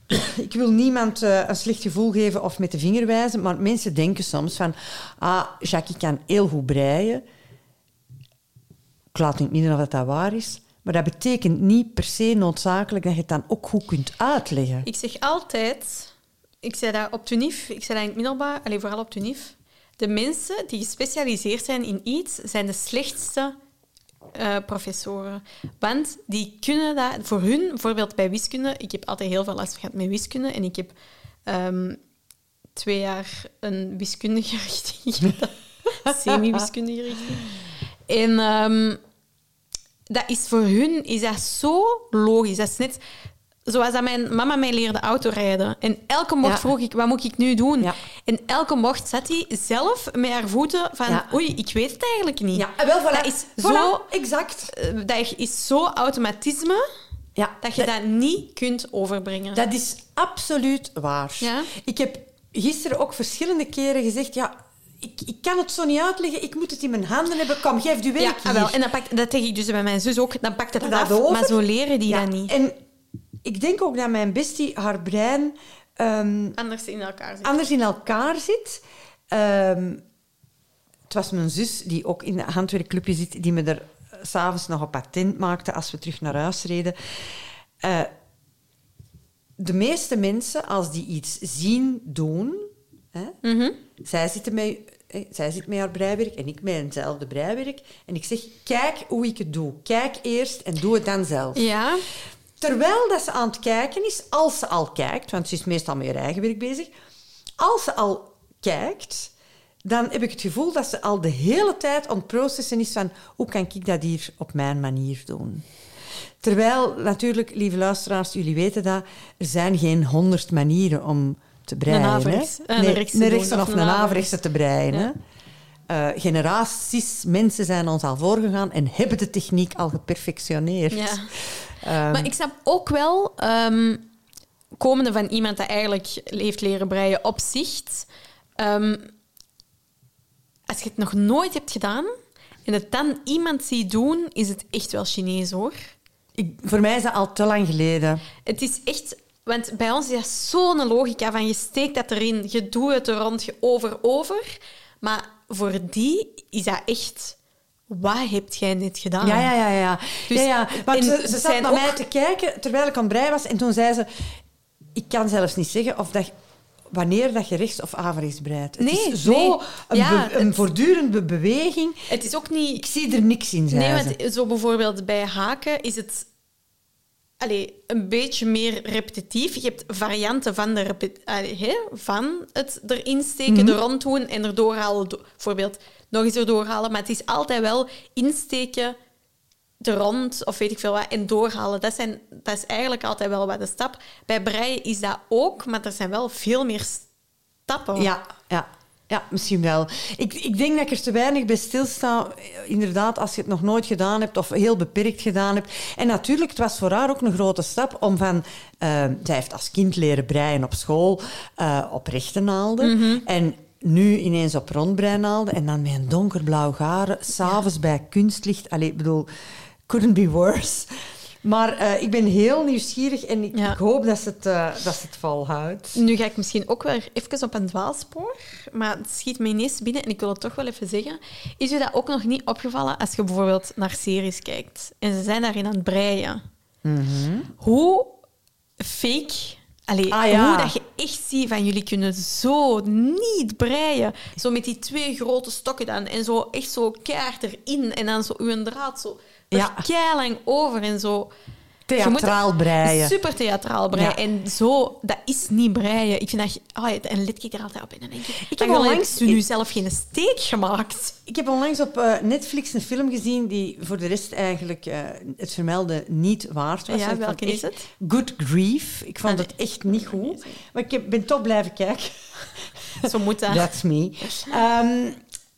Speaker 1: ik wil niemand eh, een slecht gevoel geven of met de vinger wijzen, maar mensen denken soms van... Ah, Jackie kan heel goed breien. Ik laat niet midden of dat, dat waar is. Maar dat betekent niet per se noodzakelijk dat je het dan ook goed kunt uitleggen.
Speaker 2: Ik zeg altijd... Ik zei dat op TUNIF, ik zei dat in het middelbaar, alleen vooral op TUNIF. De mensen die gespecialiseerd zijn in iets, zijn de slechtste eh, professoren. Want die kunnen dat... Voor hun, bijvoorbeeld bij wiskunde... Ik heb altijd heel veel last gehad met wiskunde. En ik heb ehm, twee jaar een wiskundige richting gedaan. Semi-wiskundige richting. En ehm, dat is voor hun is dat zo logisch. Dat is net zoals dat mijn mama mij leerde autorijden. En elke mocht
Speaker 1: Ja.
Speaker 2: vroeg ik, wat moet ik nu doen?
Speaker 1: Ja.
Speaker 2: En elke mocht zat hij zelf met haar voeten van,
Speaker 1: Ja.
Speaker 2: oei, ik weet het eigenlijk niet.
Speaker 1: Ja, en wel, voilà.
Speaker 2: Dat is
Speaker 1: Voilà,
Speaker 2: zo...
Speaker 1: exact.
Speaker 2: eh, Dat is zo automatisme
Speaker 1: Ja,
Speaker 2: dat je dat niet kunt overbrengen.
Speaker 1: Dat is absoluut waar.
Speaker 2: Ja?
Speaker 1: Ik heb gisteren ook verschillende keren gezegd... Ja, ik, ik kan het zo niet uitleggen. Ik moet het in mijn handen hebben. Kom, geef je werk
Speaker 2: ja, ah, wel. En dan pakt, dat zeg ik dus bij mijn zus ook. Dan pakt het dat,
Speaker 1: Dat
Speaker 2: af,
Speaker 1: over?
Speaker 2: maar zo leren die
Speaker 1: Ja,
Speaker 2: dat niet.
Speaker 1: En ik denk ook dat mijn bestie, haar brein... ehm,
Speaker 2: Anders in elkaar zitten.
Speaker 1: anders in elkaar zit. Ehm, het was mijn zus, die ook in het handwerkclubje zit, die me er eh, s'avonds nog op attent maakte als we terug naar huis reden. Eh, de meeste mensen, als die iets zien doen... Hè,
Speaker 2: Mhm.
Speaker 1: zij, zitten met, zij zit met haar breiwerk en ik met eenzelfde breiwerk. En ik zeg, kijk hoe ik het doe. Kijk eerst en doe het dan zelf.
Speaker 2: Ja.
Speaker 1: Terwijl dat ze aan het kijken is, als ze al kijkt, want ze is meestal met haar eigen werk bezig, als ze al kijkt, dan heb ik het gevoel dat ze al de hele tijd aan het processen is van hoe kan ik dat hier op mijn manier doen. Terwijl, natuurlijk, lieve luisteraars, jullie weten dat, er zijn geen honderd manieren om te breien.
Speaker 2: averechts-
Speaker 1: hè?
Speaker 2: een
Speaker 1: nee, een rechtse
Speaker 2: of een averechtse.
Speaker 1: te breien.
Speaker 2: Ja.
Speaker 1: generaties mensen zijn ons al voorgegaan en hebben de techniek al geperfectioneerd.
Speaker 2: Ja.
Speaker 1: Ehm,
Speaker 2: Maar ik snap ook wel, ehm, komende van iemand dat eigenlijk heeft leren breien op zicht, ehm, als je het nog nooit hebt gedaan en het dan iemand ziet doen, is het echt wel Chinees hoor.
Speaker 1: ik, voor mij is dat al te lang geleden.
Speaker 2: Het is echt... Want bij ons is dat zo'n logica van je steekt dat erin, je doet het er rond, je over, over. Maar voor die is dat echt... Wat heb jij net gedaan?
Speaker 1: Ja, ja, ja. ja.
Speaker 2: Dus-
Speaker 1: ja, ja. Want ze,
Speaker 2: ze
Speaker 1: zat
Speaker 2: zijn
Speaker 1: naar
Speaker 2: ook-
Speaker 1: mij te kijken terwijl ik aan het breien was. En toen zei ze... Ik kan zelfs niet zeggen of dat, wanneer dat je rechts of averechts breidt. Het
Speaker 2: Nee,
Speaker 1: is zo
Speaker 2: nee.
Speaker 1: een,
Speaker 2: Ja,
Speaker 1: be- een
Speaker 2: het-
Speaker 1: voortdurende beweging.
Speaker 2: Het is ook
Speaker 1: Ik
Speaker 2: niet...
Speaker 1: zie er niks in,
Speaker 2: Nee, want zo bijvoorbeeld bij haken is het allee, een beetje meer repetitief. Je hebt varianten van, de allee, hè, van het erin steken, er rond doen en erdoor halen. Do- Bijvoorbeeld nog eens erdoor halen. Maar het is altijd wel insteken, er rond of weet ik veel wat, en doorhalen. Dat, zijn, dat is eigenlijk altijd wel wat de stap. Bij breien is dat ook, maar er zijn wel veel meer stappen.
Speaker 1: Ja, ja. Ja, misschien wel. Ik, ik denk dat ik er te weinig bij stilsta. Inderdaad, als je het nog nooit gedaan hebt of heel beperkt gedaan hebt. En natuurlijk, het was voor haar ook een grote stap om van... eh, zij heeft als kind leren breien op school eh, op rechte naalden. En nu ineens op rondbreinaalden. En dan met een donkerblauw garen, s'avonds bij kunstlicht. Allee, ik bedoel, couldn't be worse. Maar eh, ik ben heel nieuwsgierig en ik,
Speaker 2: Ja.
Speaker 1: ik hoop dat ze het, eh, dat ze het volhoudt.
Speaker 2: Nu ga ik misschien ook weer even op een dwaalspoor, maar het schiet me ineens binnen en ik wil het toch wel even zeggen. Is u dat ook nog niet opgevallen als je bijvoorbeeld naar series kijkt en ze zijn daarin aan het breien? Hoe fake, allee,
Speaker 1: Ah, ja.
Speaker 2: hoe dat je echt ziet van jullie kunnen zo niet breien. Zo met die twee grote stokken dan en zo echt zo keihard erin en dan zo uw draad zo
Speaker 1: Ja.
Speaker 2: keilang over en zo.
Speaker 1: Theatraal breien.
Speaker 2: Super theatraal breien.
Speaker 1: Ja.
Speaker 2: En zo, dat is niet breien. Ik vind dat... Oh, en let ik er altijd op. En dan denk ik... Ik
Speaker 1: heb onlangs-
Speaker 2: nu zelf geen steek gemaakt.
Speaker 1: Ik heb onlangs op eh, Netflix een film gezien die voor de rest eigenlijk eh, het vermelden niet waard was.
Speaker 2: Ja, welke is het?
Speaker 1: Good Grief. Ik vond
Speaker 2: Ah,
Speaker 1: het echt niet goed. Maar ik heb, ben toch blijven kijken.
Speaker 2: Zo moet dat.
Speaker 1: That's me. Ehm,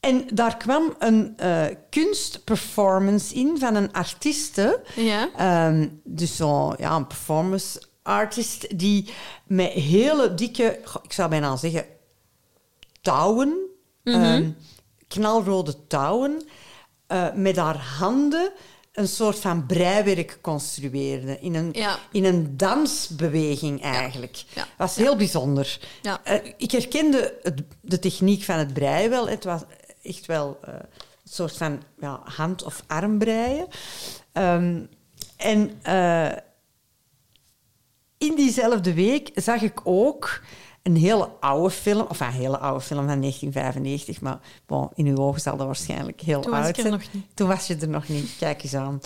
Speaker 1: en daar kwam een eh, kunstperformance in van een artieste.
Speaker 2: Ja.
Speaker 1: Ehm, dus zo, ja, een performance artist die met hele dikke, ik zou bijna zeggen, touwen,
Speaker 2: Mhm.
Speaker 1: ehm, knalrode touwen, eh, met haar handen een soort van breiwerk construeerde. In een,
Speaker 2: Ja.
Speaker 1: in een dansbeweging eigenlijk.
Speaker 2: Ja.
Speaker 1: was heel bijzonder.
Speaker 2: Ja.
Speaker 1: Eh, ik herkende het- de techniek van het breien wel. Het was echt wel eh, een soort van ja, hand- of armbreien. Ehm, en eh, in diezelfde week zag ik ook een hele oude film, of een hele oude film van 1995, maar bon, in uw ogen zal dat waarschijnlijk heel
Speaker 2: Toen was
Speaker 1: oud
Speaker 2: er
Speaker 1: zijn.
Speaker 2: nog niet.
Speaker 1: Toen was je er nog niet. Kijk eens aan.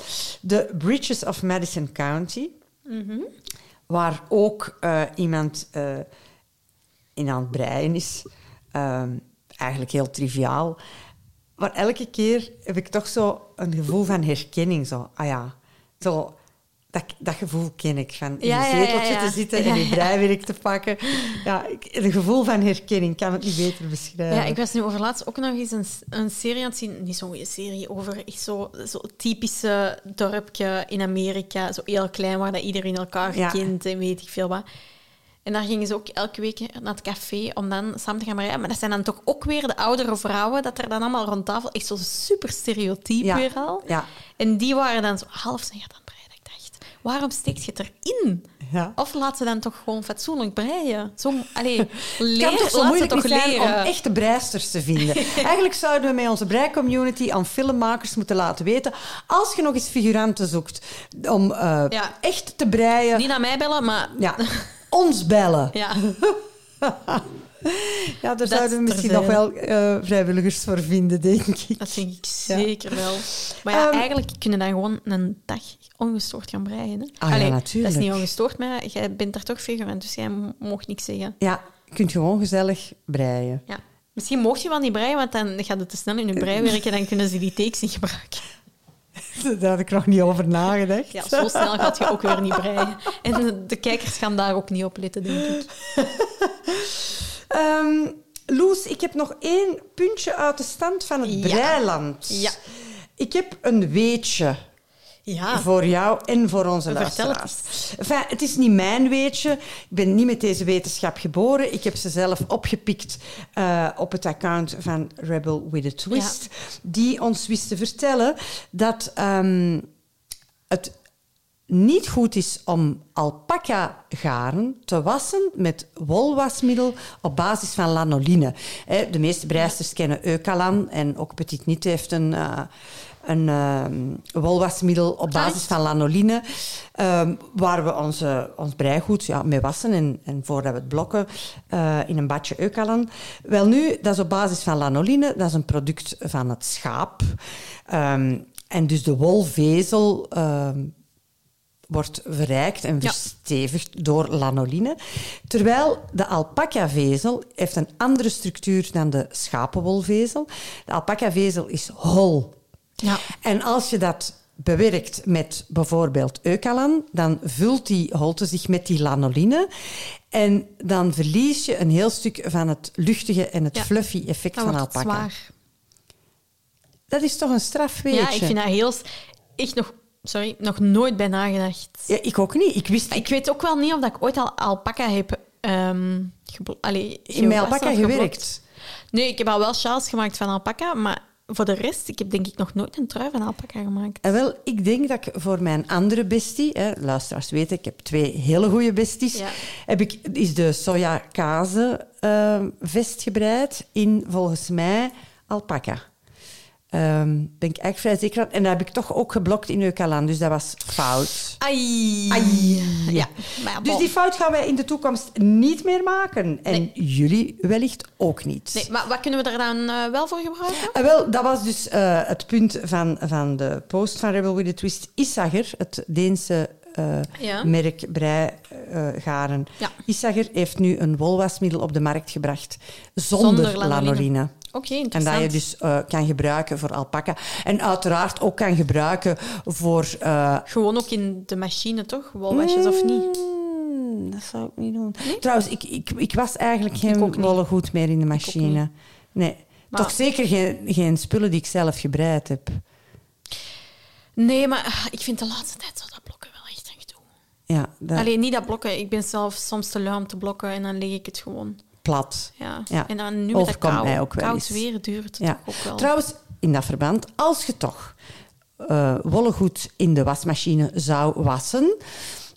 Speaker 1: The Bridges of Madison County,
Speaker 2: Mhm.
Speaker 1: waar ook eh, iemand in aan het breien is. Ehm, eigenlijk heel triviaal. Maar elke keer heb ik toch zo een gevoel van herkenning. Zo, ah ja, zo, dat, dat gevoel ken ik. Van in
Speaker 2: Ja,
Speaker 1: een zeteltje
Speaker 2: ja, ja.
Speaker 1: te zitten en je
Speaker 2: ja.
Speaker 1: breiwerk te pakken. Ja, ik, een gevoel van herkenning. Ik kan het niet beter beschrijven.
Speaker 2: Ja, ik was nu overlaatst ook nog eens een, een serie aan het zien. Niet zo'n goede serie, over echt zo, zo typische dorpje in Amerika. Zo heel klein, waar dat iedereen elkaar kent en weet ik veel wat. En daar gingen ze ook elke week naar het café om dan samen te gaan breien. Maar dat zijn dan toch ook weer de oudere vrouwen, dat er dan allemaal rond tafel... Echt zo super stereotyp
Speaker 1: Ja.
Speaker 2: weer al.
Speaker 1: Ja.
Speaker 2: En die waren dan zo half zijn gaat aan het breien. Ik dacht, waarom steekt je het erin?
Speaker 1: Ja.
Speaker 2: Of laat ze dan toch gewoon fatsoenlijk breien? Zo, allee,
Speaker 1: Het
Speaker 2: leer,
Speaker 1: kan toch zo moeilijk
Speaker 2: toch
Speaker 1: zijn
Speaker 2: leren.
Speaker 1: om echte breisters te vinden. Eigenlijk zouden we met onze breicommunity aan filmmakers moeten laten weten... als je nog eens figuranten zoekt om eh,
Speaker 2: Ja.
Speaker 1: echt te breien...
Speaker 2: Niet naar mij bellen, maar
Speaker 1: Ja, ons bellen.
Speaker 2: ja.
Speaker 1: Ja, daar zouden we misschien nog wel eh, vrijwilligers voor vinden, denk ik.
Speaker 2: dat denk ik zeker wel. Maar ja,
Speaker 1: Ehm,
Speaker 2: eigenlijk kunnen dan gewoon een dag ongestoord gaan breien. Hè?
Speaker 1: Ah ja, natuurlijk.
Speaker 2: Dat is niet ongestoord, maar jij bent daar toch figurant, dus jij mocht niks zeggen.
Speaker 1: Ja, je kunt gewoon gezellig breien.
Speaker 2: Ja. Misschien mocht je wel niet breien, want dan gaat het te snel in je breiwerk en dan kunnen ze die takes niet gebruiken.
Speaker 1: Daar had ik nog niet over nagedacht.
Speaker 2: Ja, zo snel gaat je ook weer niet breien. En de, de kijkers gaan daar ook niet op letten, denk ik.
Speaker 1: Ehm, Loes, ik heb nog één puntje uit de stand van het
Speaker 2: Ja.
Speaker 1: breiland.
Speaker 2: Ja.
Speaker 1: Ik heb een weetje
Speaker 2: Ja.
Speaker 1: voor jou en voor onze luisteraars. Enfin, het is niet mijn weetje. Ik ben niet met deze wetenschap geboren. Ik heb ze zelf opgepikt eh, op het account van Rebel with a Twist. Die ons wist te vertellen dat ehm, het niet goed is om alpaca-garen te wassen met wolwasmiddel op basis van lanoline. De meeste breisters kennen Eucalan en ook Petit Niet heeft een, eh, een ehm, wolwasmiddel op basis van lanoline, ehm, waar we onze, ons breigoed ja, mee wassen en, en voordat we het blokken eh, in een badje Eucalan. Wel nu, dat is op basis van lanoline, dat is een product van het schaap. Ehm, en dus de wolvezel wordt verrijkt en
Speaker 2: Ja.
Speaker 1: verstevigd door lanoline. Terwijl de alpaca-vezel heeft een andere structuur dan de schapenwolvezel. De alpaca-vezel is hol.
Speaker 2: Ja.
Speaker 1: En als je dat bewerkt met bijvoorbeeld Eucalan, dan vult die holte zich met die lanoline. En dan verlies je een heel stuk van het luchtige en het
Speaker 2: Ja.
Speaker 1: fluffy effect
Speaker 2: Dan
Speaker 1: van alpaca.
Speaker 2: zwaar.
Speaker 1: Dat is toch een strafweetje?
Speaker 2: Ja, ik vind dat heel... Echt nog... Sorry, nog nooit bij nagedacht.
Speaker 1: Ja, ik ook niet. Ik wist
Speaker 2: Ik weet ook wel niet of dat ik ooit al alpaca heb... geblo- Allee,
Speaker 1: in mijn alpaca gewerkt.
Speaker 2: Nee, ik heb al wel sjaals gemaakt van alpaca, maar voor de rest, ik heb denk ik nog nooit een trui van alpaca gemaakt.
Speaker 1: En wel, ik denk dat ik voor mijn andere bestie, hè, luisteraars weten, ik heb twee hele goede besties,
Speaker 2: Ja.
Speaker 1: heb ik, is de sojakaze eh, vest gebreid in, volgens mij, alpaca. Ehm ben ik eigenlijk vrij zeker van. En dat heb ik toch ook geblokt in Eucalan, dus dat was fout.
Speaker 2: Ai.
Speaker 1: Ai.
Speaker 2: Ja.
Speaker 1: Dus die fout gaan wij in de toekomst niet meer maken. En
Speaker 2: Nee.
Speaker 1: jullie wellicht ook niet.
Speaker 2: Nee, maar wat kunnen we er dan eh, wel voor gebruiken?
Speaker 1: Ah, wel, dat was dus eh, het punt van, van de post van Rebel with a Twist. Issager, het Deense eh,
Speaker 2: Ja.
Speaker 1: merk breigaren.
Speaker 2: Ja.
Speaker 1: Issager heeft nu een wolwasmiddel op de markt gebracht zonder,
Speaker 2: Zonder lanoline. Oké,
Speaker 1: En dat je dus eh, kan gebruiken voor alpaca. En uiteraard ook kan gebruiken voor... eh,
Speaker 2: Gewoon ook in de machine, toch? Wolwasjes of niet?
Speaker 1: Mm, dat zou ik niet doen. Trouwens, ik, ik, ik was eigenlijk geen
Speaker 2: ook niet.
Speaker 1: wollengoed meer in de machine. Nee.
Speaker 2: Maar-
Speaker 1: Toch zeker geen, geen spullen die ik zelf gebreid heb.
Speaker 2: Nee, maar ik vind de laatste tijd zo dat blokken wel echt een gedoe.
Speaker 1: Ja, dat
Speaker 2: Alleen niet dat blokken. Ik ben zelf soms te lui om te blokken en dan leg ik het gewoon.
Speaker 1: plat.
Speaker 2: Ja.
Speaker 1: Ja.
Speaker 2: En dan nu met dat
Speaker 1: Overkomt
Speaker 2: kou,
Speaker 1: mij ook wel
Speaker 2: koud
Speaker 1: eens.
Speaker 2: weer duurt het
Speaker 1: Ja.
Speaker 2: ook wel.
Speaker 1: Trouwens, in dat verband, als je toch eh wollengoed in de wasmachine zou wassen,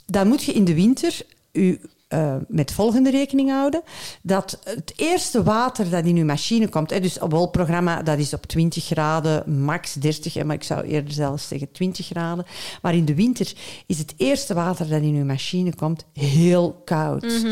Speaker 1: dan moet je in de winter u eh, met volgende rekening houden. Dat het eerste water dat in uw machine komt, hè, dus een wolprogramma, dat is op 20 graden, max 30, hè, maar ik zou eerder zelfs zeggen 20 graden. Maar in de winter is het eerste water dat in uw machine komt heel koud.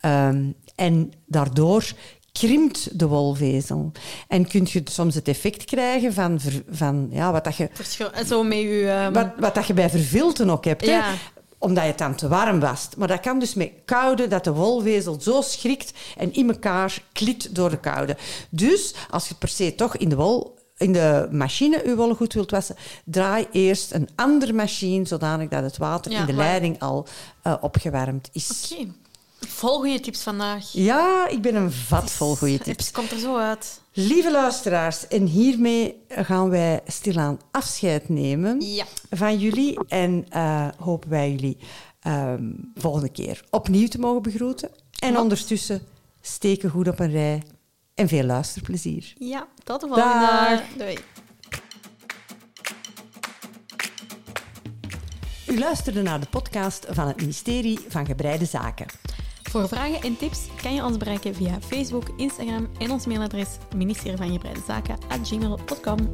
Speaker 1: Ehm, en daardoor krimpt de wolvezel. En kun je soms het effect krijgen van, van ja, wat, dat je,
Speaker 2: Verschil- Zo met je... ehm,
Speaker 1: wat, wat dat je bij vervilten ook hebt.
Speaker 2: Ja.
Speaker 1: Omdat je het dan te warm was. Maar dat kan dus met koude, dat de wolvezel zo schrikt en in elkaar klit door de koude. Dus als je per se toch in de wol in de machine uw wollen goed wilt wassen, draai eerst een andere machine, zodanig dat het water
Speaker 2: Ja,
Speaker 1: in de leiding al eh, opgewarmd is.
Speaker 2: Oké. Vol goede tips vandaag.
Speaker 1: Ja, ik ben een vat vol goede tips.
Speaker 2: Het komt er zo uit.
Speaker 1: Lieve luisteraars, en hiermee gaan wij stilaan afscheid nemen
Speaker 2: Ja.
Speaker 1: van jullie. En eh, hopen wij jullie ehm, volgende keer opnieuw te mogen begroeten. En ondertussen steken goed op een rij en veel luisterplezier.
Speaker 2: Ja, tot de volgende.
Speaker 1: Dag.
Speaker 2: Doei.
Speaker 1: U luisterde naar de podcast van het ministerie van Gebreide Zaken.
Speaker 2: Voor vragen en tips kan je ons bereiken via Facebook, Instagram en ons mailadres ministerie van Gebreide Zaken gmail.com.